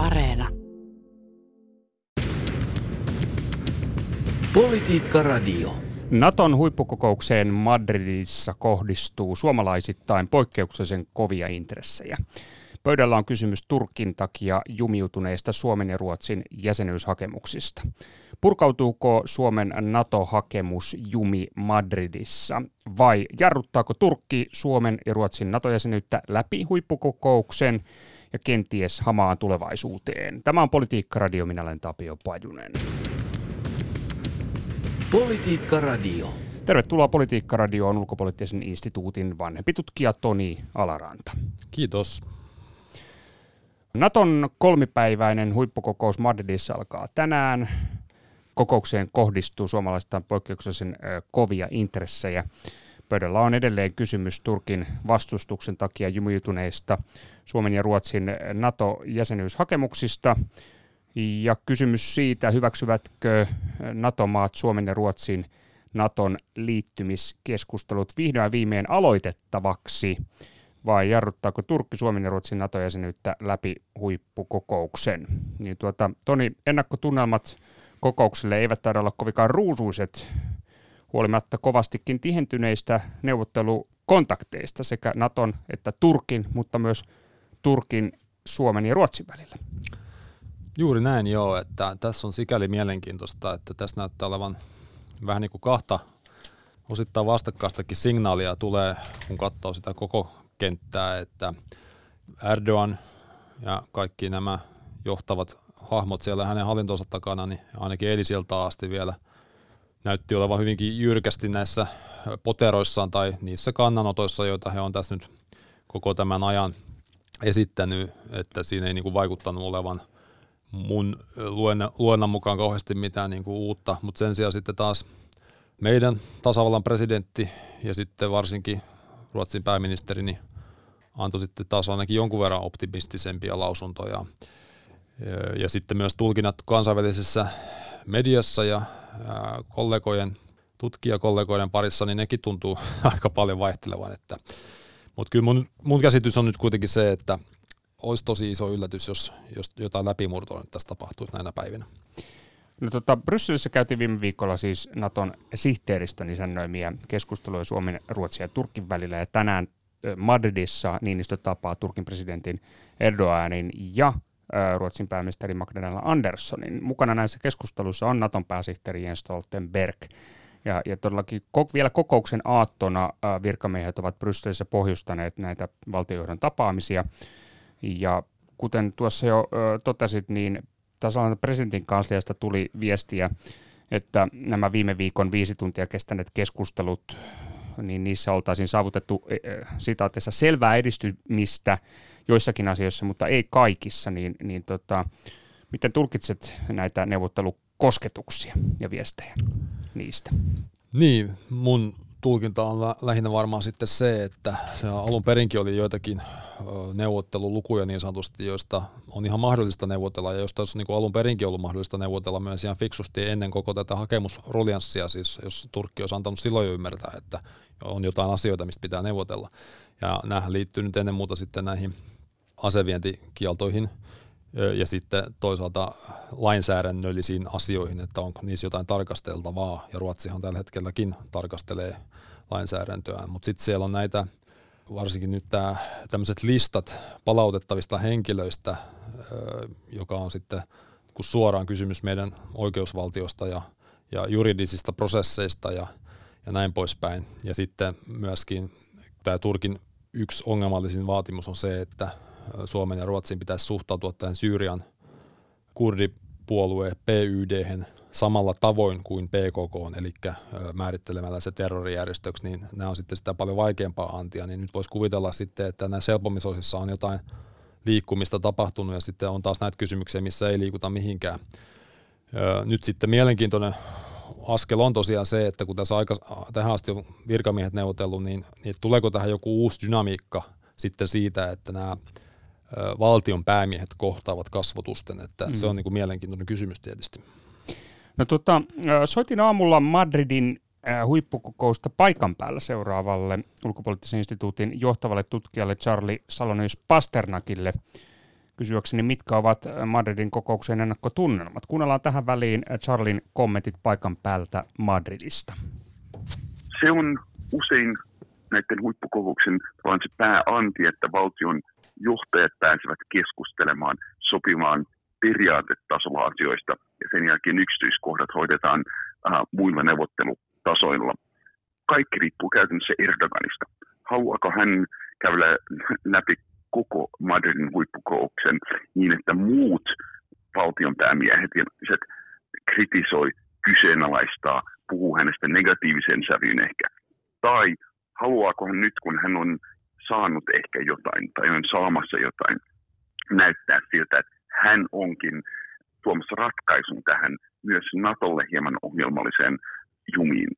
Areena. Politiikka Radio. Naton huippukokoukseen Madridissa kohdistuu suomalaisittain poikkeuksellisen kovia intressejä. Pöydällä on kysymys Turkin takia jumiutuneista Suomen ja Ruotsin jäsenyyshakemuksista. Purkautuuko Suomen NATO-hakemus jumi Madridissa vai jarruttaako Turkki Suomen ja Ruotsin NATO-jäsenyyttä läpi huippukokouksen ja kenties hamaan tulevaisuuteen? Tämä on Politiikka Radio, minä olen Tapio Pajunen. Politiikka Radio. Tervetuloa Politiikka Radioon ulkopoliittisen instituutin vanhempi tutkija Toni Alaranta. Kiitos. Naton kolmipäiväinen huippukokous Madridissa alkaa tänään. Kokoukseen kohdistuu suomalaistaan poikkeuksellisen kovia intressejä. Pöydällä on edelleen kysymys Turkin vastustuksen takia jumiutuneista Suomen ja Ruotsin NATO-jäsenyyshakemuksista. Ja kysymys siitä, hyväksyvätkö NATO-maat Suomen ja Ruotsin Naton liittymiskeskustelut vihdoin viimein aloitettavaksi? Vai jarruttaako Turkki Suomen ja Ruotsin NATO-jäsenyyttä läpi huippukokouksen? Niin tuota, Toni, ennakkotunnelmat kokoukselle eivät taida olla kovinkaan ruusuiset huolimatta kovastikin tihentyneistä neuvottelukontakteista sekä Naton että Turkin, mutta myös Turkin, Suomen ja Ruotsin välillä. Juuri näin joo, että tässä on sikäli mielenkiintoista, että tässä näyttää olevan vähän niin kuin kahta osittain vastakkaistakin signaalia tulee, kun katsoo sitä koko kenttää, että Erdogan ja kaikki nämä johtavat hahmot siellä hänen hallintonsa takana, niin ainakin eilisiltä asti vielä näytti olevan hyvinkin jyrkästi näissä poteroissaan tai niissä kannanotoissa, joita he on tässä nyt koko tämän ajan esittänyt, että siinä ei niin kuin vaikuttanut olevan mun luenna, luennan mukaan kauheasti mitään niin kuin uutta, mutta sen sijaan sitten taas meidän tasavallan presidentti ja sitten varsinkin Ruotsin pääministeri niin antoi sitten taas ainakin jonkun verran optimistisempia lausuntoja. Ja, ja sitten myös tulkinnat kansainvälisessä mediassa ja kollegojen, tutkijakollegoiden parissa, niin nekin tuntuu aika paljon vaihtelevan. Että, mutta kyllä mun, mun käsitys on nyt kuitenkin se, että olisi tosi iso yllätys, jos, jos jotain läpimurtoa nyt tässä tapahtuisi näinä päivinä. No, tota, Brysselissä käytiin viime viikolla siis Naton sihteeristön isännöimiä keskusteluja Suomen, Ruotsin ja Turkin välillä, ja tänään Madridissa Niinistö tapaa Turkin presidentin Erdoganin ja Ruotsin pääministeri Magdalena Anderssonin. Mukana näissä keskusteluissa on Naton pääsihteeri Jens Stoltenberg. Ja, ja todellakin ko- vielä kokouksen aattona virkamiehet ovat Brysselissä pohjustaneet näitä valtiojohdon tapaamisia. Ja kuten tuossa jo ö, totesit, niin tasavallan presidentin kansliasta tuli viestiä, että nämä viime viikon viisi tuntia kestäneet keskustelut, niin niissä oltaisiin saavutettu sitaatteessa selvää edistymistä joissakin asioissa, mutta ei kaikissa, niin, niin tota, miten tulkitset näitä neuvottelukosketuksia ja viestejä niistä? Niin, mun tulkinta on lä- lähinnä varmaan sitten se, että se alun perinkin oli joitakin neuvottelulukuja niin sanotusti, joista on ihan mahdollista neuvotella, ja joista olisi niin alun perinkin ollut mahdollista neuvotella myös ihan fiksusti ennen koko tätä hakemusrulianssia, siis jos Turkki olisi antanut silloin jo ymmärtää, että on jotain asioita, mistä pitää neuvotella. Ja nämähän liittyy nyt ennen muuta sitten näihin asevientikieltoihin, ja sitten toisaalta lainsäädännöllisiin asioihin, että onko niissä jotain tarkasteltavaa, ja Ruotsihan tällä hetkelläkin tarkastelee lainsäädäntöä, mutta sitten siellä on näitä, varsinkin nyt tämmöiset listat palautettavista henkilöistä, joka on sitten kun suoraan kysymys meidän oikeusvaltiosta ja, ja juridisista prosesseista ja, ja näin poispäin. Ja sitten myöskin tämä Turkin yksi ongelmallisin vaatimus on se, että Suomen ja Ruotsin pitäisi suhtautua tähän Syyrian kurdipuolueen PYD samalla tavoin kuin PKK, eli määrittelemällä se terrorijärjestöksi, niin nämä on sitten sitä paljon vaikeampaa antia, niin nyt voisi kuvitella sitten, että näissä selpomisosissa on jotain liikkumista tapahtunut ja sitten on taas näitä kysymyksiä, missä ei liikuta mihinkään. Nyt sitten mielenkiintoinen askel on tosiaan se, että kun tässä aika, tähän asti on virkamiehet neuvotellut, niin, niin tuleeko tähän joku uusi dynamiikka sitten siitä, että nämä valtion päämiehet kohtaavat kasvotusten, että mm. se on niin kuin mielenkiintoinen kysymys tietysti. No tota, soitin aamulla Madridin huippukokousta paikan päällä seuraavalle ulkopoliittisen instituutin johtavalle tutkijalle Charlie Salonius Pasternakille kysyäkseni, mitkä ovat Madridin kokouksen ennakkotunnelmat. Kuunnellaan tähän väliin Charlin kommentit paikan päältä Madridista. Se on usein näiden huippukokouksen vaan se pääanti, että valtion johtajat pääsevät keskustelemaan, sopimaan periaatetasolla asioista ja sen jälkeen yksityiskohdat hoidetaan äh, muilla neuvottelutasoilla. Kaikki riippuu käytännössä Erdoganista. Haluaako hän käydä läpi koko Madridin huippukouksen niin, että muut valtion päämiehet ja kritisoi, kyseenalaistaa, puhuu hänestä negatiivisen sävyyn ehkä. Tai haluaako hän nyt, kun hän on saanut ehkä jotain tai on saamassa jotain, näyttää siltä, että hän onkin tuomassa ratkaisun tähän myös Natolle hieman ohjelmalliseen jumiin.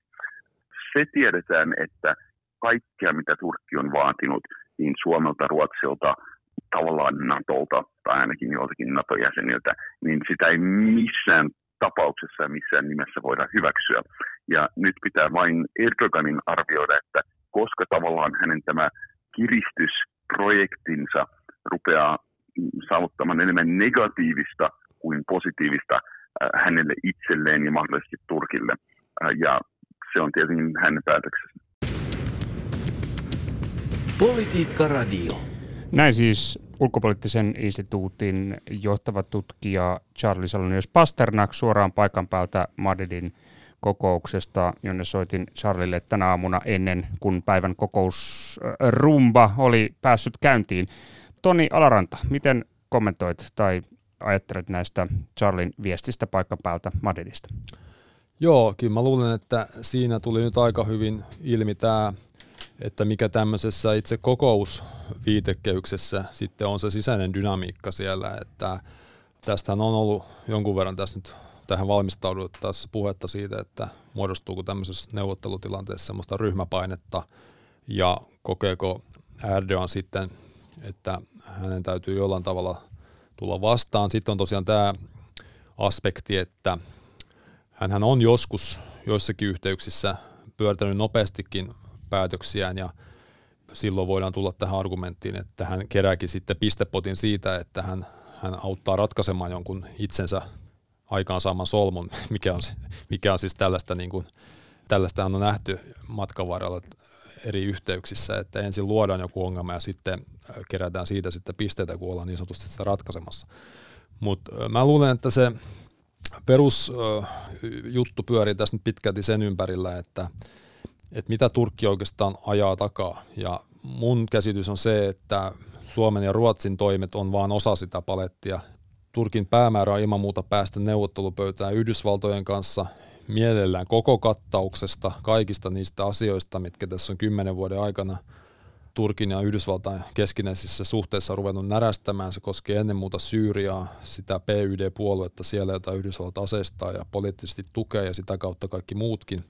Se tiedetään, että kaikkea mitä Turkki on vaatinut, niin Suomelta, Ruotsilta, tavallaan Natolta tai ainakin joltakin NATO-jäseniltä, niin sitä ei missään tapauksessa ja missään nimessä voida hyväksyä. Ja nyt pitää vain Erdoganin arvioida, että koska tavallaan hänen tämä kiristysprojektinsa rupeaa saavuttamaan enemmän negatiivista kuin positiivista äh, hänelle itselleen ja mahdollisesti Turkille. Äh, ja se on tietenkin hänen päätöksensä. Politiikka Radio. Näin siis ulkopoliittisen instituutin johtava tutkija Charlie Salonius Pasternak suoraan paikan päältä Madridin kokouksesta, jonne soitin Charlille tänä aamuna ennen kuin päivän kokousrumba oli päässyt käyntiin. Toni Alaranta, miten kommentoit tai ajattelet näistä Charlin viestistä paikan päältä Madridista? Joo, kyllä mä luulen, että siinä tuli nyt aika hyvin ilmi tämä, että mikä tämmöisessä itse kokousviitekehyksessä sitten on se sisäinen dynamiikka siellä, että tästähän on ollut jonkun verran tässä nyt tähän valmistauduttaessa puhetta siitä, että muodostuuko tämmöisessä neuvottelutilanteessa semmoista ryhmäpainetta ja kokeeko Erdogan sitten, että hänen täytyy jollain tavalla tulla vastaan. Sitten on tosiaan tämä aspekti, että hän on joskus joissakin yhteyksissä pyörtänyt nopeastikin päätöksiään ja silloin voidaan tulla tähän argumenttiin, että hän kerääkin sitten pistepotin siitä, että hän, hän auttaa ratkaisemaan jonkun itsensä aikaansaaman solmun, mikä on, mikä on siis tällaista, niin kuin, tällaista on nähty matkan varrella eri yhteyksissä, että ensin luodaan joku ongelma ja sitten kerätään siitä sitten pisteitä, kun ollaan niin sanotusti sitä ratkaisemassa. Mutta mä luulen, että se perusjuttu pyörii tässä nyt pitkälti sen ympärillä, että, että mitä Turkki oikeastaan ajaa takaa. Ja mun käsitys on se, että Suomen ja Ruotsin toimet on vain osa sitä palettia, Turkin päämäärä on ilman muuta päästä neuvottelupöytään Yhdysvaltojen kanssa mielellään koko kattauksesta, kaikista niistä asioista, mitkä tässä on kymmenen vuoden aikana Turkin ja Yhdysvaltain keskinäisissä suhteissa ruvennut närästämään. Se koskee ennen muuta Syyriaa, sitä PYD-puoluetta siellä, jota Yhdysvallat aseistaa ja poliittisesti tukee ja sitä kautta kaikki muutkin,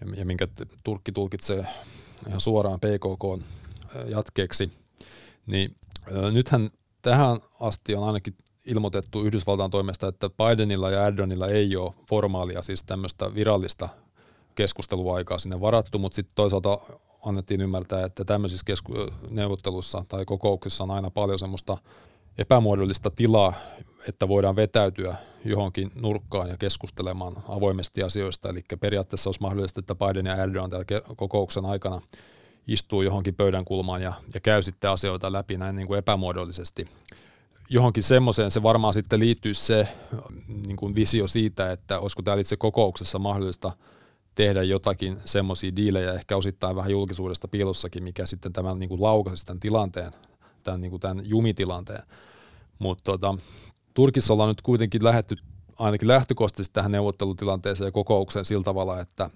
ja, ja minkä Turkki tulkitsee ihan suoraan PKK jatkeeksi. Niin nythän tähän asti on ainakin ilmoitettu Yhdysvaltain toimesta, että Bidenilla ja Erdoganilla ei ole formaalia, siis tämmöistä virallista keskusteluaikaa sinne varattu, mutta sitten toisaalta annettiin ymmärtää, että tämmöisissä kesku- neuvottelussa tai kokouksissa on aina paljon semmoista epämuodollista tilaa, että voidaan vetäytyä johonkin nurkkaan ja keskustelemaan avoimesti asioista. Eli periaatteessa olisi mahdollista, että Biden ja Erdogan täällä kokouksen aikana istuu johonkin pöydän kulmaan ja, ja käy sitten asioita läpi näin niin kuin epämuodollisesti johonkin semmoiseen se varmaan sitten liittyy se niin kuin visio siitä, että olisiko täällä itse kokouksessa mahdollista tehdä jotakin semmoisia diilejä, ehkä osittain vähän julkisuudesta piilossakin, mikä sitten tämän niin kuin laukaisi tämän tilanteen, tämän, niin kuin tämän jumitilanteen. Mutta tota, Turkissa ollaan nyt kuitenkin lähetty ainakin lähtökohtaisesti tähän neuvottelutilanteeseen ja kokoukseen sillä tavalla, että,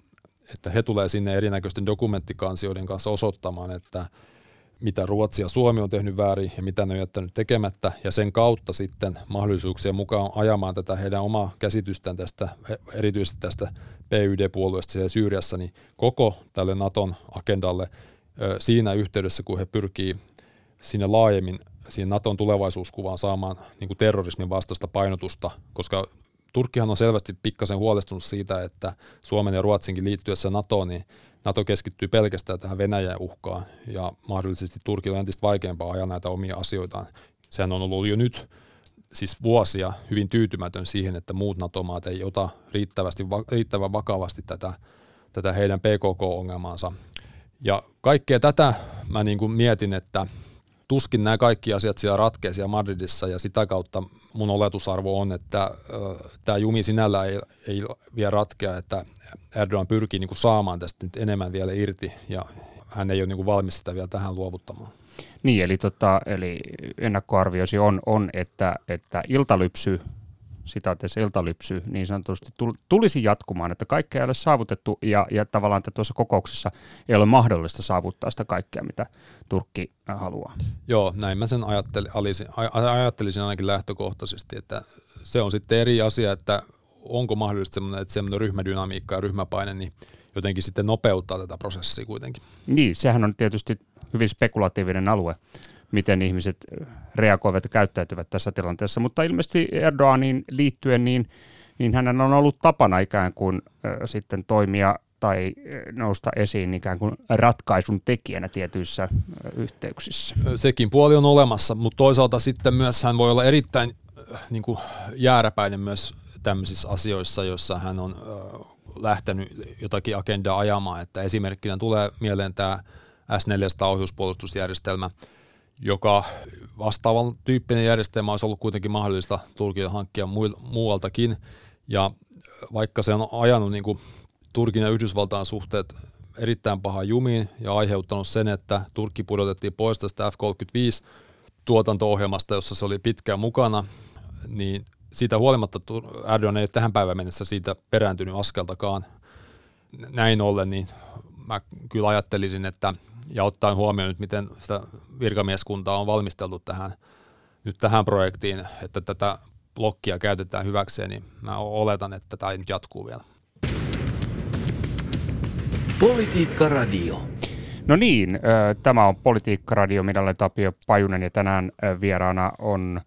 että he tulee sinne erinäköisten dokumenttikansioiden kanssa osoittamaan, että mitä Ruotsi ja Suomi on tehnyt väärin ja mitä ne on jättänyt tekemättä, ja sen kautta sitten mahdollisuuksien mukaan ajamaan tätä heidän omaa käsitystään tästä, erityisesti tästä PYD-puolueesta siellä Syyriassa, niin koko tälle Naton agendalle siinä yhteydessä, kun he pyrkii sinne laajemmin siihen Naton tulevaisuuskuvaan saamaan niin kuin terrorismin vastaista painotusta, koska Turkkihan on selvästi pikkasen huolestunut siitä, että Suomen ja Ruotsinkin liittyessä NATOon, niin NATO keskittyy pelkästään tähän Venäjän uhkaan ja mahdollisesti Turkilla on entistä vaikeampaa ajaa näitä omia asioitaan sehän on ollut jo nyt siis vuosia hyvin tyytymätön siihen, että muut NATO-maat ei ota riittävästi, riittävän vakavasti tätä, tätä heidän PKK-ongelmaansa. Ja kaikkea tätä mä niin kuin mietin, että tuskin nämä kaikki asiat siellä ratkeaa siellä Madridissa ja sitä kautta mun oletusarvo on, että tämä jumi sinällä ei, ei vielä ratkea, että Erdogan pyrkii niin kuin saamaan tästä nyt enemmän vielä irti ja hän ei ole niin kuin valmis sitä vielä tähän luovuttamaan. Niin, eli, tota, eli ennakkoarvioisi on, on että, että iltalypsy sitaateessa iltalypsy niin sanotusti tulisi jatkumaan, että kaikkea ei ole saavutettu ja, ja tavallaan että tuossa kokouksessa ei ole mahdollista saavuttaa sitä kaikkea, mitä Turkki äh, haluaa. Joo, näin mä sen ajattelisin, ajattelisin ainakin lähtökohtaisesti, että se on sitten eri asia, että onko mahdollista semmoinen, että semmoinen ryhmädynamiikka ja ryhmäpaine niin jotenkin sitten nopeuttaa tätä prosessia kuitenkin. Niin, sehän on tietysti hyvin spekulatiivinen alue miten ihmiset reagoivat ja käyttäytyvät tässä tilanteessa. Mutta ilmeisesti Erdoganin liittyen, niin, niin hänen on ollut tapana ikään kuin äh, sitten toimia tai nousta esiin ikään kuin ratkaisun tekijänä tietyissä yhteyksissä. Sekin puoli on olemassa, mutta toisaalta sitten myös hän voi olla erittäin niin kuin jääräpäinen myös tämmöisissä asioissa, joissa hän on lähtenyt jotakin agendaa ajamaan. Että esimerkkinä tulee mieleen tämä S-400-ohjuspuolustusjärjestelmä, joka vastaavan tyyppinen järjestelmä olisi ollut kuitenkin mahdollista Turkille hankkia muualtakin. Ja vaikka se on ajanut niin kuin Turkin ja Yhdysvaltain suhteet erittäin paha jumiin ja aiheuttanut sen, että Turkki pudotettiin pois tästä F-35 tuotanto-ohjelmasta, jossa se oli pitkään mukana, niin siitä huolimatta Erdogan ei ole tähän päivään mennessä siitä perääntynyt askeltakaan. Näin ollen, niin mä kyllä ajattelisin, että ja ottaen huomioon nyt, miten sitä virkamieskuntaa on valmisteltu tähän, nyt tähän projektiin, että tätä blokkia käytetään hyväkseen, niin mä oletan, että tämä nyt jatkuu vielä. Politiikka Radio. No niin, tämä on Politiikka Radio, minä olen Tapio Pajunen ja tänään vieraana on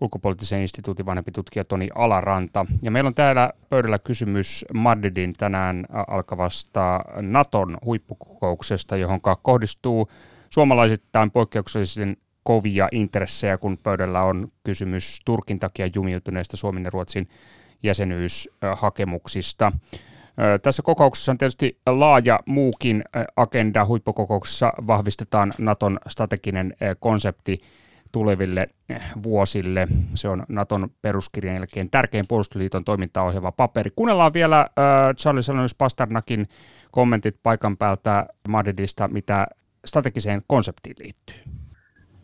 ulkopoliittisen instituutin vanhempi tutkija Toni Alaranta. Ja meillä on täällä pöydällä kysymys Madridin tänään alkavasta Naton huippukokouksesta, johon kohdistuu suomalaisittain poikkeuksellisen kovia intressejä, kun pöydällä on kysymys Turkin takia jumiutuneista Suomen ja Ruotsin jäsenyyshakemuksista. Tässä kokouksessa on tietysti laaja muukin agenda. Huippukokouksessa vahvistetaan Naton strateginen konsepti tuleville eh, vuosille. Se on Naton peruskirjan jälkeen tärkein puolustusliiton toimintaa ohjaava paperi. Kuunnellaan vielä äh, Charlie Salonius Pasternakin kommentit paikan päältä Madridista, mitä strategiseen konseptiin liittyy.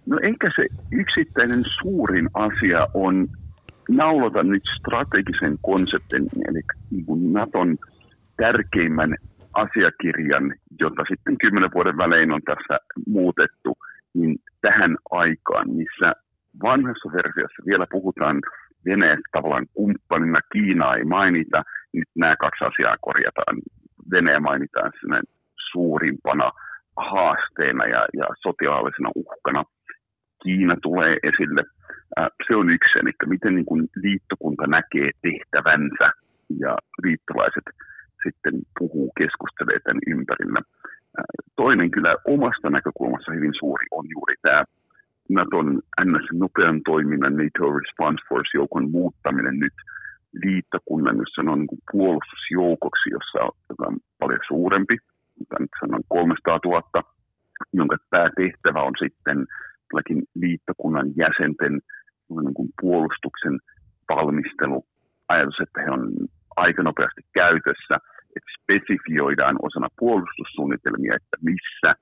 No eikä se yksittäinen suurin asia on naulata nyt strategisen konseptin, eli niin Naton tärkeimmän asiakirjan, jota sitten kymmenen vuoden välein on tässä muutettu – niin tähän aikaan, missä vanhassa versiossa vielä puhutaan Venäjästä tavallaan kumppanina, Kiinaa ei mainita, niin nämä kaksi asiaa korjataan. Venäjä mainitaan sinne suurimpana haasteena ja, ja sotilaallisena uhkana. Kiina tulee esille. Se on yksi, eli miten niin kuin liittokunta näkee tehtävänsä ja liittolaiset sitten puhuu, keskustelee tämän ympärillä. Toinen kyllä omasta näkökulmassa hyvin suuri on juuri tämä Naton NS nopean toiminnan NATO Response Force-joukon muuttaminen nyt liittokunnan, jossa on niin puolustusjoukoksi, jossa on, joka on paljon suurempi, nyt sanon 300 000, jonka päätehtävä on sitten liittokunnan jäsenten niin kuin puolustuksen valmistelu. Ajatus, että he on aika nopeasti käytössä – spesifioidaan osana puolustussuunnitelmia, että missä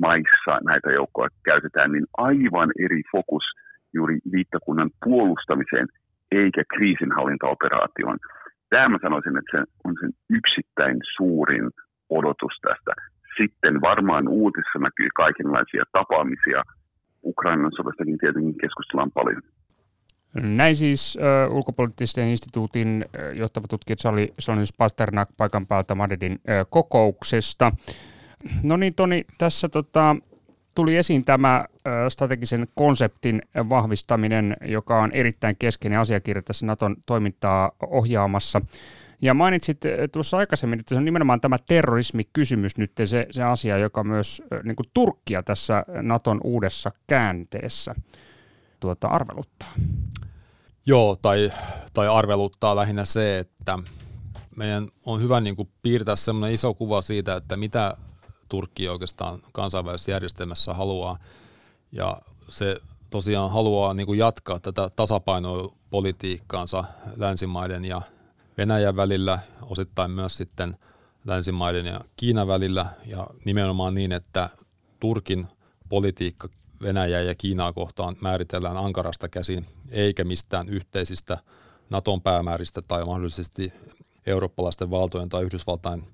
maissa näitä joukkoja käytetään, niin aivan eri fokus juuri liittokunnan puolustamiseen eikä kriisinhallintaoperaatioon. Tämä mä sanoisin, että se on sen yksittäin suurin odotus tästä. Sitten varmaan uutisissa näkyy kaikenlaisia tapaamisia. Ukrainan sodastakin tietenkin keskustellaan paljon. Näin siis uh, ulkopoliittisten instituutin uh, johtava tutkija Charlie Salonius Pasternak paikan päältä Madridin uh, kokouksesta. No niin Toni, tässä tota, tuli esiin tämä uh, strategisen konseptin vahvistaminen, joka on erittäin keskeinen asiakirja tässä Naton toimintaa ohjaamassa. Ja mainitsit tuossa aikaisemmin, että se on nimenomaan tämä terrorismikysymys nyt se, se asia, joka myös niin kuin Turkkia tässä Naton uudessa käänteessä tuota, arveluttaa? Joo, tai, tai arveluttaa lähinnä se, että meidän on hyvä niin kuin piirtää semmoinen iso kuva siitä, että mitä Turkki oikeastaan kansainvälisessä järjestelmässä haluaa. Ja se tosiaan haluaa niin kuin jatkaa tätä tasapainopolitiikkaansa länsimaiden ja Venäjän välillä, osittain myös sitten länsimaiden ja Kiinan välillä, ja nimenomaan niin, että Turkin politiikka Venäjää ja Kiinaa kohtaan määritellään Ankarasta käsin, eikä mistään yhteisistä Naton päämääristä tai mahdollisesti eurooppalaisten valtojen tai Yhdysvaltain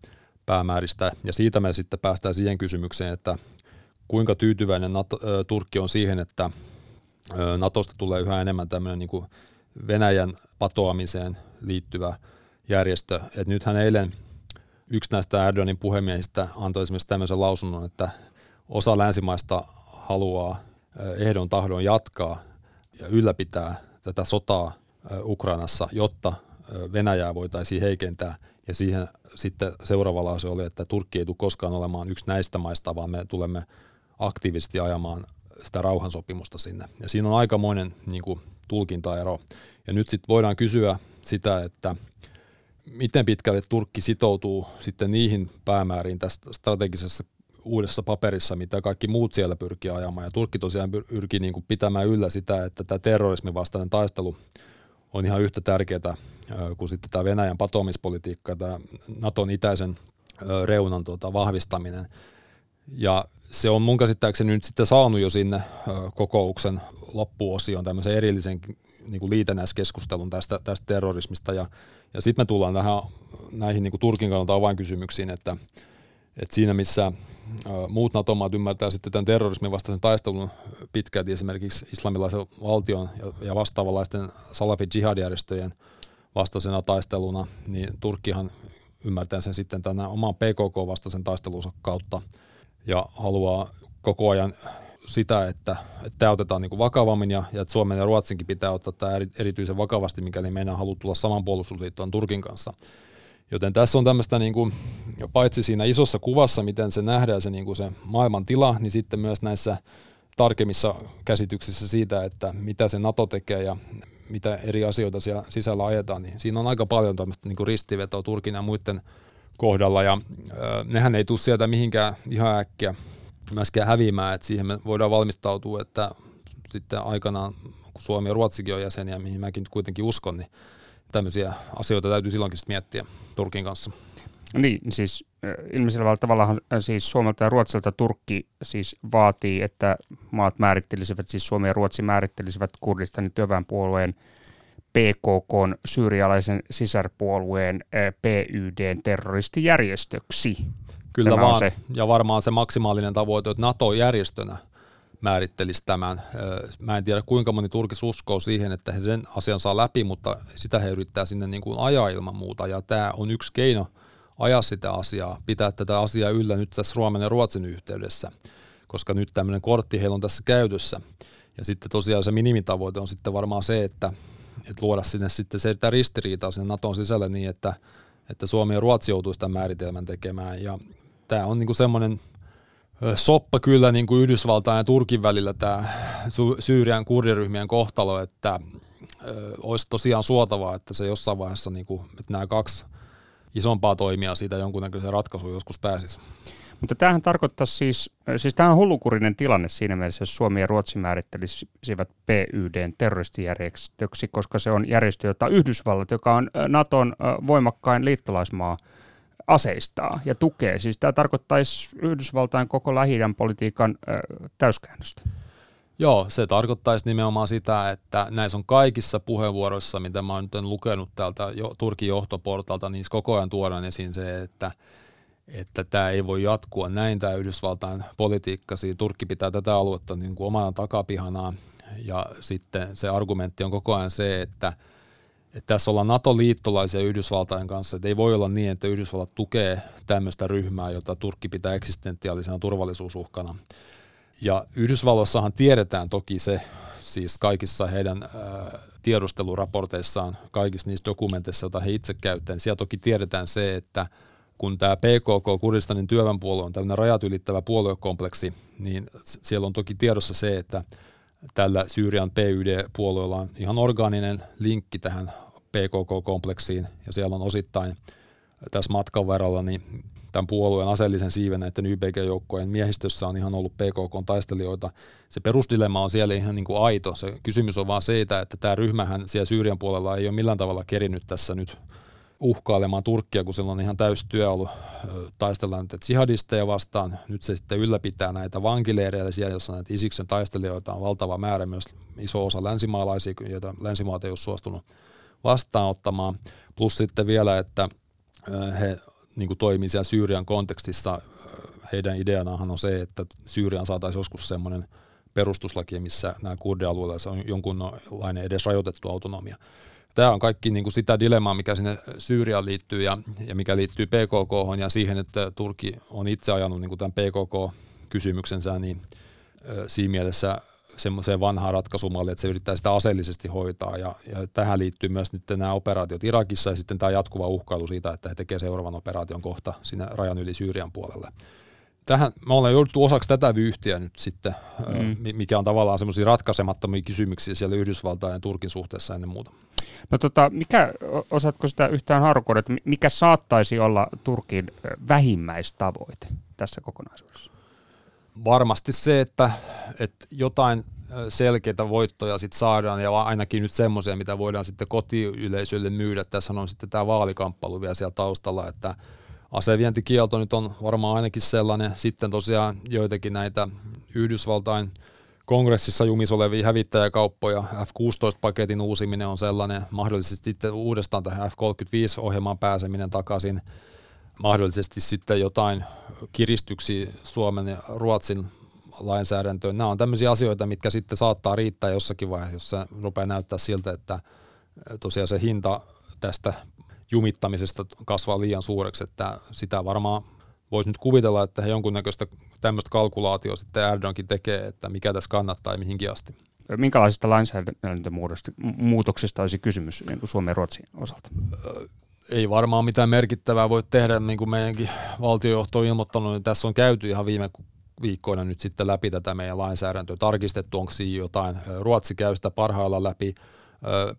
päämääristä. Ja siitä me sitten päästään siihen kysymykseen, että kuinka tyytyväinen NATO, Turkki on siihen, että Natosta tulee yhä enemmän tämmöinen niin kuin Venäjän patoamiseen liittyvä järjestö. Et nythän eilen yksi näistä Erdoganin puhemiehistä antoi esimerkiksi tämmöisen lausunnon, että osa länsimaista haluaa ehdon tahdon jatkaa ja ylläpitää tätä sotaa Ukrainassa, jotta Venäjää voitaisiin heikentää. Ja siihen sitten seuraava lause oli, että Turkki ei tule koskaan olemaan yksi näistä maista, vaan me tulemme aktiivisesti ajamaan sitä rauhansopimusta sinne. Ja siinä on aikamoinen niin kuin, tulkintaero. Ja nyt sitten voidaan kysyä sitä, että miten pitkälle Turkki sitoutuu sitten niihin päämääriin tästä strategisessa uudessa paperissa, mitä kaikki muut siellä pyrkii ajamaan. Ja Turkki tosiaan pyrkii niin kuin pitämään yllä sitä, että tämä terrorismin vastainen taistelu on ihan yhtä tärkeää kuin sitten tämä Venäjän patoamispolitiikka, tämä Naton itäisen reunan tuota, vahvistaminen. Ja se on mun käsittääkseni nyt sitten saanut jo sinne kokouksen loppuosioon tämmöisen erillisen niin kuin liitännäiskeskustelun tästä, tästä terrorismista. Ja, ja sitten me tullaan tähän, näihin niin kuin Turkin kannalta avainkysymyksiin, että, että siinä missä muut NATO-maat ymmärtää sitten tämän terrorismin vastaisen taistelun pitkälti esimerkiksi islamilaisen valtion ja, vastaavanlaisten salafi-jihad-järjestöjen vastaisena taisteluna, niin Turkkihan ymmärtää sen sitten tämän oman PKK-vastaisen taistelunsa kautta ja haluaa koko ajan sitä, että, tämä otetaan niin vakavammin ja, ja että Suomen ja Ruotsinkin pitää ottaa tämä erityisen vakavasti, mikäli meidän haluaa tulla saman puolustusliittoon Turkin kanssa. Joten tässä on tämmöistä niin kuin, paitsi siinä isossa kuvassa, miten se nähdään se, niin kuin se maailman tila, niin sitten myös näissä tarkemmissa käsityksissä siitä, että mitä se NATO tekee ja mitä eri asioita siellä sisällä ajetaan, niin siinä on aika paljon tämmöistä niin kuin ristivetoa Turkin ja muiden kohdalla, ja äh, nehän ei tule sieltä mihinkään ihan äkkiä myöskään häviämään, että siihen me voidaan valmistautua, että sitten aikanaan, kun Suomi ja Ruotsikin on jäseniä, mihin mäkin kuitenkin uskon, niin tämmöisiä asioita täytyy silloinkin miettiä Turkin kanssa. Niin, siis ilmeisellä tavalla siis Suomelta ja Ruotsilta Turkki siis vaatii, että maat määrittelisivät, siis Suomi ja Ruotsi määrittelisivät Kurdistanin työväenpuolueen PKK syyrialaisen sisarpuolueen PYDn terroristijärjestöksi. Kyllä Tämä vaan, se. ja varmaan se maksimaalinen tavoite, että NATO-järjestönä määrittelisi tämän. Mä en tiedä kuinka moni Turkis uskoo siihen, että he sen asian saa läpi, mutta sitä he yrittää sinne niin kuin ajaa ilman muuta. Ja tämä on yksi keino ajaa sitä asiaa, pitää tätä asiaa yllä nyt tässä Suomen ja Ruotsin yhteydessä, koska nyt tämmöinen kortti heillä on tässä käytössä. Ja sitten tosiaan se minimitavoite on sitten varmaan se, että, että luoda sinne sitten se että ristiriitaa sinne Naton sisälle niin, että, että Suomi ja Ruotsi joutuu sitä määritelmän tekemään. Ja tämä on niin kuin semmoinen soppa kyllä niin kuin Yhdysvaltain ja Turkin välillä tämä Syyrian kurdiryhmien kohtalo, että olisi tosiaan suotavaa, että se jossain vaiheessa, niin kuin, että nämä kaksi isompaa toimia siitä jonkunnäköisen ratkaisun joskus pääsisi. Mutta tämähän tarkoittaa siis, siis tämä on hullukurinen tilanne siinä mielessä, jos Suomi ja Ruotsi määrittelisivät PYDn terroristijärjestöksi, koska se on järjestö, jota Yhdysvallat, joka on Naton voimakkain liittolaismaa, aseistaa ja tukee. Siis tämä tarkoittaisi Yhdysvaltain koko lähi politiikan täyskäännöstä. Joo, se tarkoittaisi nimenomaan sitä, että näissä on kaikissa puheenvuoroissa, mitä mä oon nyt lukenut täältä Turkin johtoportalta, niin koko ajan tuodaan esiin se, että, että tämä ei voi jatkua näin, tämä Yhdysvaltain politiikka. Siinä Turkki pitää tätä aluetta niin kuin omana takapihanaan, ja sitten se argumentti on koko ajan se, että – että tässä ollaan NATO-liittolaisia Yhdysvaltain kanssa, että ei voi olla niin, että Yhdysvallat tukee tämmöistä ryhmää, jota Turkki pitää eksistentiaalisena turvallisuusuhkana. Ja Yhdysvalloissahan tiedetään toki se, siis kaikissa heidän tiedusteluraporteissaan, kaikissa niissä dokumenteissa, joita he itse käyttävät, niin siellä toki tiedetään se, että kun tämä PKK, Kurdistanin työväenpuolue, on tämmöinen rajat ylittävä puoluekompleksi, niin siellä on toki tiedossa se, että tällä Syyrian PYD-puolueella on ihan orgaaninen linkki tähän PKK-kompleksiin, ja siellä on osittain tässä matkan varrella niin tämän puolueen aseellisen siiven näiden YPG-joukkojen miehistössä on ihan ollut PKK-taistelijoita. Se perusdilemma on siellä ihan niin kuin aito. Se kysymys on vaan siitä, että tämä ryhmähän siellä Syyrian puolella ei ole millään tavalla kerinyt tässä nyt uhkailemaan Turkkia, kun sillä on ihan täysi työ ollut taistella näitä jihadisteja vastaan. Nyt se sitten ylläpitää näitä vankileirejä siellä, jossa näitä Isiksen taistelijoita on valtava määrä, myös iso osa länsimaalaisia, joita länsimaat ei ole suostunut vastaanottamaan. Plus sitten vielä, että he niin kuin toimii siellä Syyrian kontekstissa. Heidän ideanahan on se, että Syyrian saataisiin joskus semmoinen perustuslaki, missä nämä kurdialueilla on jonkunlainen edes rajoitettu autonomia. Tämä on kaikki niin kuin sitä dilemmaa, mikä sinne Syyriaan liittyy ja, ja mikä liittyy PKK ja siihen, että Turkki on itse ajanut niin kuin tämän PKK-kysymyksensä, niin siinä mielessä semmoiseen vanhaan ratkaisumalliin, että se yrittää sitä aseellisesti hoitaa. Ja, ja tähän liittyy myös nyt nämä operaatiot Irakissa ja sitten tämä jatkuva uhkailu siitä, että he tekevät seuraavan operaation kohta sinne rajan yli Syyrian puolelle. Tähän, me ollaan jouduttu osaksi tätä vyyhtiä nyt sitten, mm. mikä on tavallaan semmoisia ratkaisemattomia kysymyksiä siellä Yhdysvaltain ja Turkin suhteessa ennen muuta. No tota, mikä, osaatko sitä yhtään harukoida, että mikä saattaisi olla Turkin vähimmäistavoite tässä kokonaisuudessa? Varmasti se, että, että jotain selkeitä voittoja sit saadaan ja ainakin nyt semmoisia, mitä voidaan sitten kotiyleisölle myydä. Tässä on sitten tämä vaalikamppailu vielä siellä taustalla, että asevientikielto nyt on varmaan ainakin sellainen. Sitten tosiaan joitakin näitä Yhdysvaltain kongressissa jumis olevia hävittäjäkauppoja. F-16-paketin uusiminen on sellainen, mahdollisesti sitten uudestaan tähän F-35-ohjelmaan pääseminen takaisin – mahdollisesti sitten jotain kiristyksiä Suomen ja Ruotsin lainsäädäntöön. Nämä on tämmöisiä asioita, mitkä sitten saattaa riittää jossakin vaiheessa, jossa rupeaa näyttää siltä, että tosiaan se hinta tästä jumittamisesta kasvaa liian suureksi, että sitä varmaan voisi nyt kuvitella, että he jonkunnäköistä tämmöistä kalkulaatio sitten Erdogankin tekee, että mikä tässä kannattaa ja mihinkin asti. Minkälaisista lainsäädäntömuutoksista olisi kysymys niin Suomen ja Ruotsin osalta? Ei varmaan mitään merkittävää voi tehdä, niin kuin meidänkin valtiojohto on ilmoittanut, niin tässä on käyty ihan viime viikkoina nyt sitten läpi tätä meidän lainsäädäntöä, tarkistettu, onko siinä jotain. Ruotsi käy sitä parhailla läpi.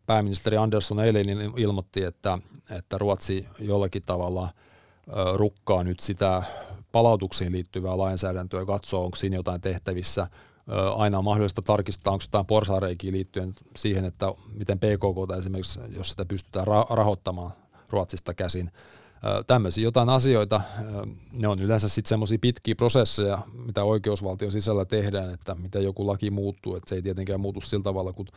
Pääministeri Andersson eilen ilmoitti, että, että Ruotsi jollakin tavalla rukkaa nyt sitä palautuksiin liittyvää lainsäädäntöä ja katsoo, onko siinä jotain tehtävissä. Aina on mahdollista tarkistaa, onko jotain porsaareikiä liittyen siihen, että miten PKK esimerkiksi, jos sitä pystytään rahoittamaan Ruotsista käsin. Tämmöisiä jotain asioita, ne on yleensä sitten semmoisia pitkiä prosesseja, mitä oikeusvaltion sisällä tehdään, että miten joku laki muuttuu, että se ei tietenkään muutu sillä tavalla kuin,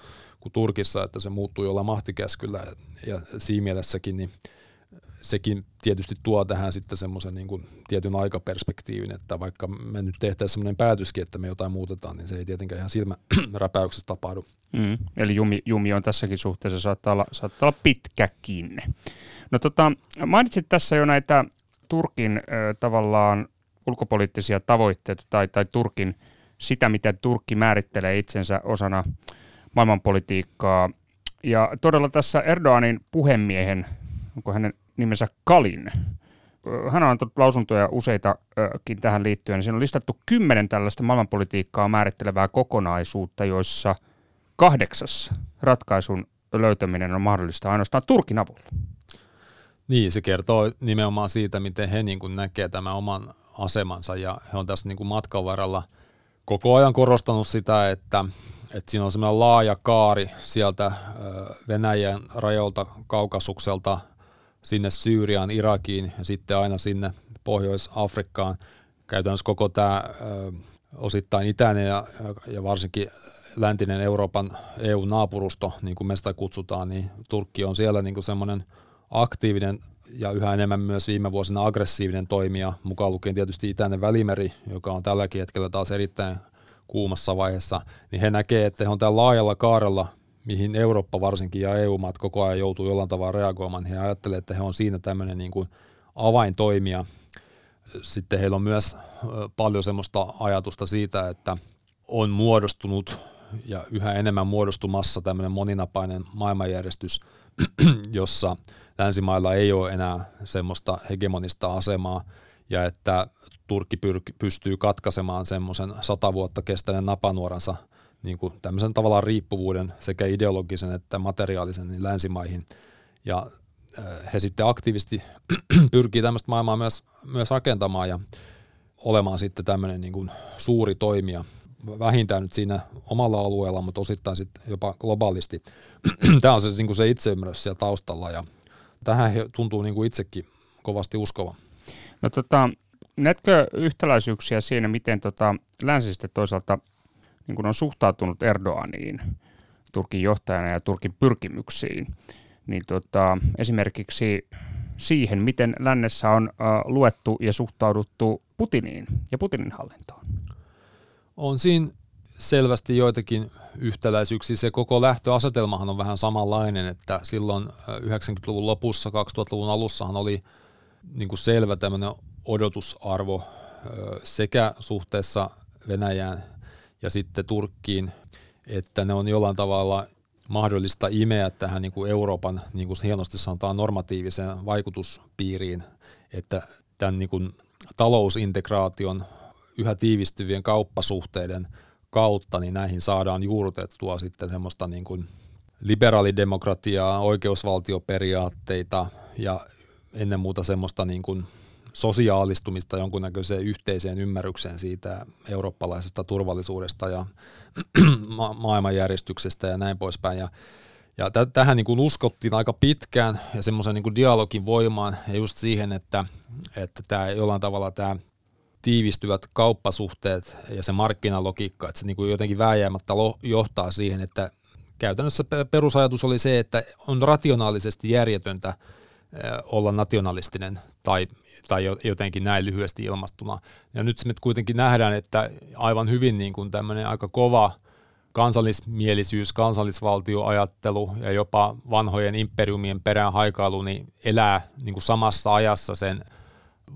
kuin Turkissa, että se muuttuu jollain mahtikäskyllä ja siinä mielessäkin, niin sekin tietysti tuo tähän sitten semmoisen niin kuin tietyn aikaperspektiivin, että vaikka me nyt tehtäisiin semmoinen päätöskin, että me jotain muutetaan, niin se ei tietenkään ihan silmäräpäyksessä tapahdu. Mm, eli jumi, jumi on tässäkin suhteessa saattaa olla, saattaa olla pitkäkin. No tota, mainitsit tässä jo näitä Turkin äh, tavallaan ulkopoliittisia tavoitteita tai, tai Turkin sitä, miten Turkki määrittelee itsensä osana maailmanpolitiikkaa. Ja todella tässä Erdoganin puhemiehen, onko hänen nimensä Kalin, hän on antanut lausuntoja useitakin tähän liittyen. Siinä on listattu kymmenen tällaista maailmanpolitiikkaa määrittelevää kokonaisuutta, joissa kahdeksassa ratkaisun löytäminen on mahdollista ainoastaan Turkin avulla. Niin, se kertoo nimenomaan siitä, miten he niin kuin näkee tämän oman asemansa ja he on tässä niin kuin matkan varrella koko ajan korostanut sitä, että, että siinä on semmoinen laaja kaari sieltä Venäjän rajolta Kaukasukselta sinne Syyriaan, Irakiin ja sitten aina sinne Pohjois-Afrikkaan. Käytännössä koko tämä osittain itäinen ja, ja varsinkin läntinen Euroopan EU-naapurusto, niin kuin me sitä kutsutaan, niin Turkki on siellä niin semmoinen – aktiivinen ja yhä enemmän myös viime vuosina aggressiivinen toimija, mukaan lukien tietysti Itäinen välimeri, joka on tälläkin hetkellä taas erittäin kuumassa vaiheessa, niin he näkee, että he on tällä laajalla kaarella, mihin Eurooppa varsinkin ja EU-maat koko ajan joutuu jollain tavalla reagoimaan, he ajattelee, että he on siinä tämmöinen niin kuin avaintoimija. Sitten heillä on myös paljon semmoista ajatusta siitä, että on muodostunut ja yhä enemmän muodostumassa tämmöinen moninapainen maailmanjärjestys, jossa länsimailla ei ole enää semmoista hegemonista asemaa ja että Turkki pystyy katkaisemaan semmoisen sata vuotta kestäneen napanuoransa niin kuin tämmöisen tavallaan riippuvuuden sekä ideologisen että materiaalisen niin länsimaihin. Ja he sitten aktiivisesti pyrkii tämmöistä maailmaa myös, myös rakentamaan ja olemaan sitten tämmöinen niin kuin suuri toimija vähintään nyt siinä omalla alueella, mutta osittain sitten jopa globaalisti. Tämä on se, niin kuin se itseymmärrys siellä taustalla ja tähän he tuntuu niin kuin itsekin kovasti uskova. No tota, näetkö yhtäläisyyksiä siinä, miten tota, länsi sitten toisaalta niin kuin on suhtautunut Erdoganiin, Turkin johtajana ja Turkin pyrkimyksiin, niin tota, esimerkiksi siihen, miten lännessä on uh, luettu ja suhtauduttu Putiniin ja Putinin hallintoon? On siinä selvästi joitakin yhtäläisyyksiä. Se koko lähtöasetelmahan on vähän samanlainen, että silloin 90-luvun lopussa, 2000-luvun alussahan oli niin kuin selvä tämmöinen odotusarvo sekä suhteessa Venäjään ja sitten Turkkiin, että ne on jollain tavalla mahdollista imeä tähän niin kuin Euroopan, niin kuin hienosti sanotaan, normatiiviseen vaikutuspiiriin, että tämän niin kuin talousintegraation yhä tiivistyvien kauppasuhteiden kautta, niin näihin saadaan juurrutettua sitten semmoista niin kuin liberaalidemokratiaa, oikeusvaltioperiaatteita ja ennen muuta semmoista niin kuin sosiaalistumista jonkunnäköiseen yhteiseen ymmärrykseen siitä eurooppalaisesta turvallisuudesta ja ma- maailmanjärjestyksestä ja näin poispäin. Ja, ja t- tähän niin kuin uskottiin aika pitkään ja semmoisen niin dialogin voimaan ja just siihen, että, että tämä jollain tavalla tämä tiivistyvät kauppasuhteet ja se markkinalogiikka, että se niin kuin jotenkin vääjäämättä johtaa siihen, että käytännössä perusajatus oli se, että on rationaalisesti järjetöntä olla nationalistinen tai, tai jotenkin näin lyhyesti ilmastuna. Ja nyt me kuitenkin nähdään, että aivan hyvin niin kuin tämmöinen aika kova kansallismielisyys, kansallisvaltioajattelu ja jopa vanhojen imperiumien perään haikailu niin elää niin kuin samassa ajassa sen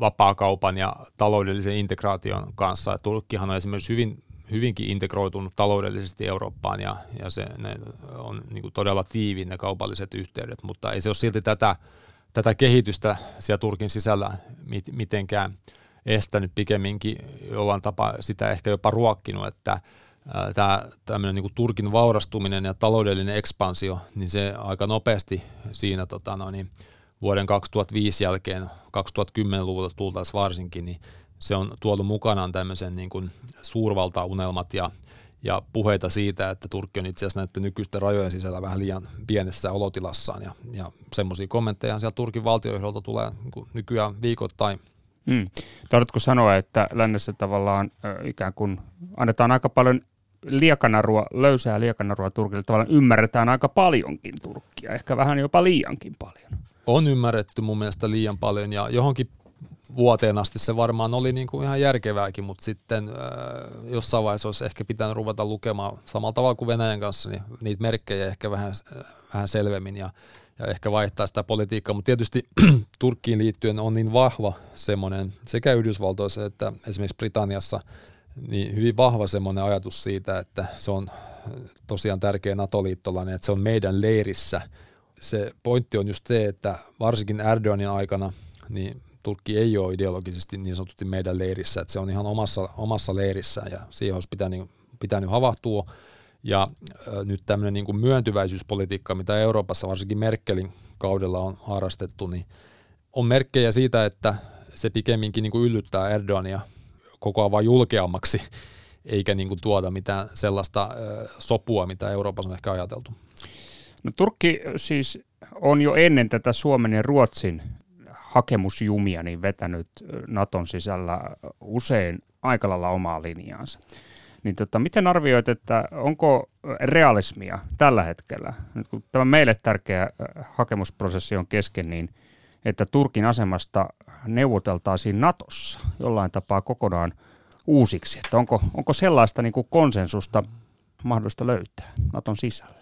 vapaakaupan ja taloudellisen integraation kanssa. Turkkihan on esimerkiksi hyvin, hyvinkin integroitunut taloudellisesti Eurooppaan ja, ja se, ne on niin kuin todella tiiviin ne kaupalliset yhteydet, mutta ei se ole silti tätä tätä kehitystä siellä Turkin sisällä mitenkään estänyt pikemminkin jollain tapaa sitä ehkä jopa ruokkinut, että tämä tämmöinen niin Turkin vaurastuminen ja taloudellinen ekspansio, niin se aika nopeasti siinä tota, no niin, vuoden 2005 jälkeen, 2010-luvulta tultaisiin varsinkin, niin se on tuonut mukanaan tämmöisen niin kuin suurvaltaunelmat ja ja puheita siitä, että Turkki on itse asiassa näiden nykyisten rajojen sisällä vähän liian pienessä olotilassaan ja, ja semmoisia kommentteja sieltä Turkin valtiojohdolta tulee niin nykyään viikoittain. Mm. Tarvitko sanoa, että lännessä tavallaan äh, ikään kuin annetaan aika paljon liekanarua, löysää liekanarua Turkille, tavallaan ymmärretään aika paljonkin Turkkia, ehkä vähän jopa liiankin paljon. On ymmärretty mun mielestä liian paljon ja johonkin vuoteen asti se varmaan oli niin kuin ihan järkevääkin, mutta sitten äh, jossain vaiheessa olisi ehkä pitänyt ruveta lukemaan samalla tavalla kuin Venäjän kanssa, niin niitä merkkejä ehkä vähän, äh, vähän selvemmin ja, ja ehkä vaihtaa sitä politiikkaa, mutta tietysti Turkkiin liittyen on niin vahva semmoinen sekä Yhdysvaltoissa että esimerkiksi Britanniassa niin hyvin vahva semmoinen ajatus siitä, että se on tosiaan tärkeä NATO-liittolainen, että se on meidän leirissä. Se pointti on just se, että varsinkin Erdoganin aikana niin Turkki ei ole ideologisesti niin sanotusti meidän leirissä, että se on ihan omassa, omassa leirissä ja siihen olisi pitänyt, pitänyt havahtua. Ja äh, nyt tämmöinen niin kuin myöntyväisyyspolitiikka, mitä Euroopassa varsinkin Merkelin kaudella on harrastettu, niin on merkkejä siitä, että se pikemminkin niin kuin yllyttää Erdogania koko ajan julkeammaksi, eikä niin kuin tuoda mitään sellaista äh, sopua, mitä Euroopassa on ehkä ajateltu. No, Turkki siis on jo ennen tätä Suomen ja Ruotsin hakemusjumia niin vetänyt Naton sisällä usein aika lailla omaa linjaansa. Niin tota, miten arvioit, että onko realismia tällä hetkellä, nyt kun tämä meille tärkeä hakemusprosessi on kesken, niin että Turkin asemasta neuvoteltaisiin Natossa jollain tapaa kokonaan uusiksi, että onko, onko sellaista niin kuin konsensusta mahdollista löytää Naton sisällä?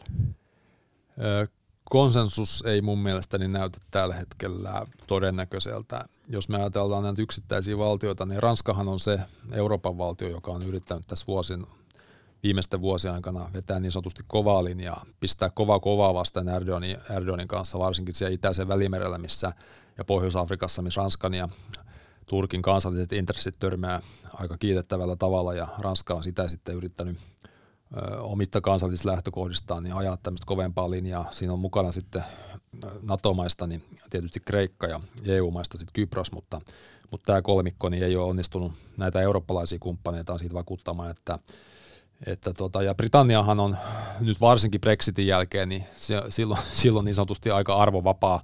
Konsensus ei mun mielestäni näytä tällä hetkellä todennäköiseltä. Jos me ajatellaan näitä yksittäisiä valtioita, niin Ranskahan on se Euroopan valtio, joka on yrittänyt tässä vuosin, viimeisten vuosien aikana vetää niin sanotusti kovaa linjaa, pistää kovaa kovaa vastaan Erdoganin, Erdoganin kanssa, varsinkin siellä itäisen välimerellä missä, ja Pohjois-Afrikassa, missä Ranskan ja Turkin kansalliset intressit törmää aika kiitettävällä tavalla, ja Ranska on sitä sitten yrittänyt omista kansallisista lähtökohdistaan niin ajaa tämmöistä kovempaa linjaa. Siinä on mukana sitten NATO-maista niin tietysti Kreikka ja EU-maista sitten Kypros, mutta, mutta tämä kolmikko niin ei ole onnistunut näitä eurooppalaisia kumppaneita siitä vakuuttamaan, että että tota, ja Britanniahan on nyt varsinkin Brexitin jälkeen, niin se, silloin, silloin niin sanotusti aika arvovapaa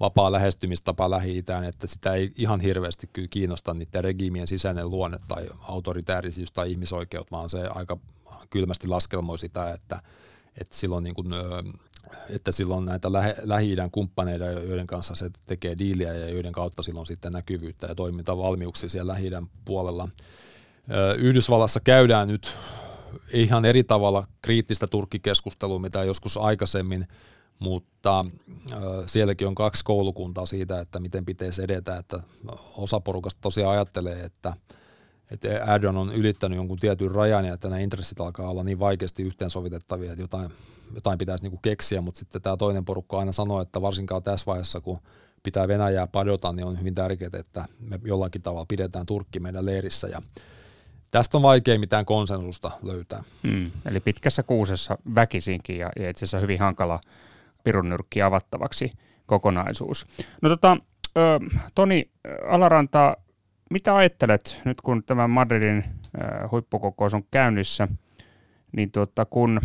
vapaa lähestymistapa Lähi-Itään, että sitä ei ihan hirveästi kyllä kiinnosta niiden regiimien sisäinen luonne tai autoritäärisyys tai ihmisoikeut, vaan se aika kylmästi laskelmoi sitä, että, että silloin, niin kuin, että silloin näitä Lähi-idän kumppaneita, joiden kanssa se tekee diiliä ja joiden kautta silloin sitten näkyvyyttä ja toimintavalmiuksia siellä lähi puolella. Yhdysvallassa käydään nyt ihan eri tavalla kriittistä turkkikeskustelua, mitä joskus aikaisemmin – mutta sielläkin on kaksi koulukuntaa siitä, että miten pitäisi edetä, että osa porukasta tosiaan ajattelee, että, että Erdogan on ylittänyt jonkun tietyn rajan ja että nämä intressit alkaa olla niin vaikeasti yhteensovitettavia, että jotain, jotain pitäisi niin kuin keksiä, mutta sitten tämä toinen porukka aina sanoo, että varsinkaan tässä vaiheessa, kun pitää Venäjää padota, niin on hyvin tärkeää, että me jollakin tavalla pidetään Turkki meidän leirissä ja Tästä on vaikea mitään konsensusta löytää. Mm, eli pitkässä kuusessa väkisinkin ja, ja itse asiassa hyvin hankala pirunyrkki avattavaksi kokonaisuus. No tota, Toni Alaranta, mitä ajattelet nyt kun tämä Madridin ö, huippukokous on käynnissä, niin tuota, kun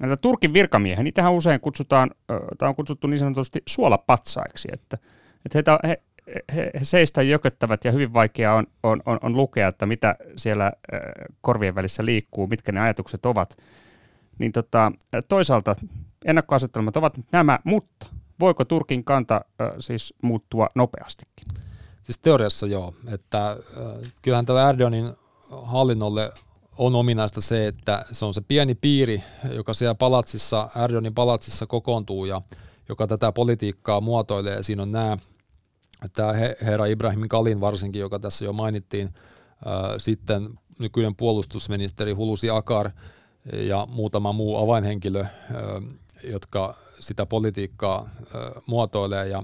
näitä Turkin virkamiehiä, niitähän usein kutsutaan, tai on kutsuttu niin sanotusti suolapatsaiksi, että, että heitä, he, he, he seistä jököttävät ja hyvin vaikea on, on, on, on lukea, että mitä siellä korvien välissä liikkuu, mitkä ne ajatukset ovat. Niin tota, toisaalta ennakkoasetelmat ovat nämä, mutta voiko Turkin kanta äh, siis muuttua nopeastikin? Siis teoriassa joo, että äh, kyllähän tällä Erdoganin hallinnolle on ominaista se, että se on se pieni piiri, joka siellä palatsissa, Erdoganin palatsissa kokoontuu ja joka tätä politiikkaa muotoilee. Siinä on nämä, tämä herra Ibrahim Kalin varsinkin, joka tässä jo mainittiin, äh, sitten nykyinen puolustusministeri Hulusi Akar ja muutama muu avainhenkilö, jotka sitä politiikkaa muotoilee ja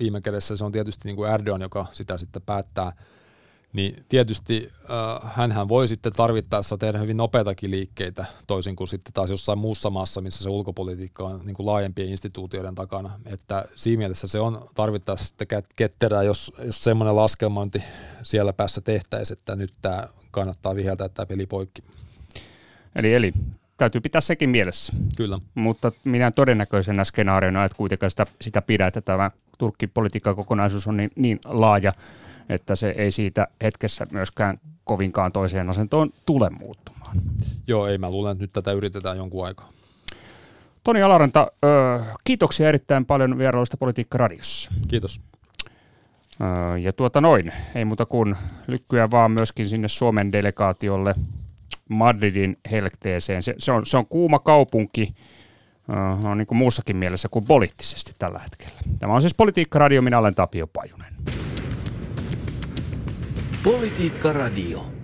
viime kädessä se on tietysti niin kuin Erdogan, joka sitä sitten päättää, niin tietysti äh, hänhän voi sitten tarvittaessa tehdä hyvin nopeitakin liikkeitä, toisin kuin sitten taas jossain muussa maassa, missä se ulkopolitiikka on niin kuin laajempien instituutioiden takana. Että siinä mielessä se on tarvittaessa sitten ketterää, jos, jos semmoinen laskelmointi siellä päässä tehtäisiin, että nyt tämä kannattaa viheltää tämä peli poikki. Eli, eli täytyy pitää sekin mielessä. Kyllä. Mutta minä todennäköisenä skenaariona, että kuitenkaan sitä, sitä pidä, että tämä Turkki-politiikan kokonaisuus on niin, niin laaja, että se ei siitä hetkessä myöskään kovinkaan toiseen asentoon tule muuttumaan. Joo, ei mä luulen, että nyt tätä yritetään jonkun aikaa. Toni Alaranta, kiitoksia erittäin paljon vierailusta Politiikka Radiossa. Kiitos. ja tuota noin, ei muuta kuin lykkyä vaan myöskin sinne Suomen delegaatiolle Madridin helteeseen. Se, se, on, se on kuuma kaupunki, uh, niin kuin muussakin mielessä kuin poliittisesti tällä hetkellä. Tämä on siis Politiikka Radio, minä olen Tapio Pajunen. Politiikka Radio.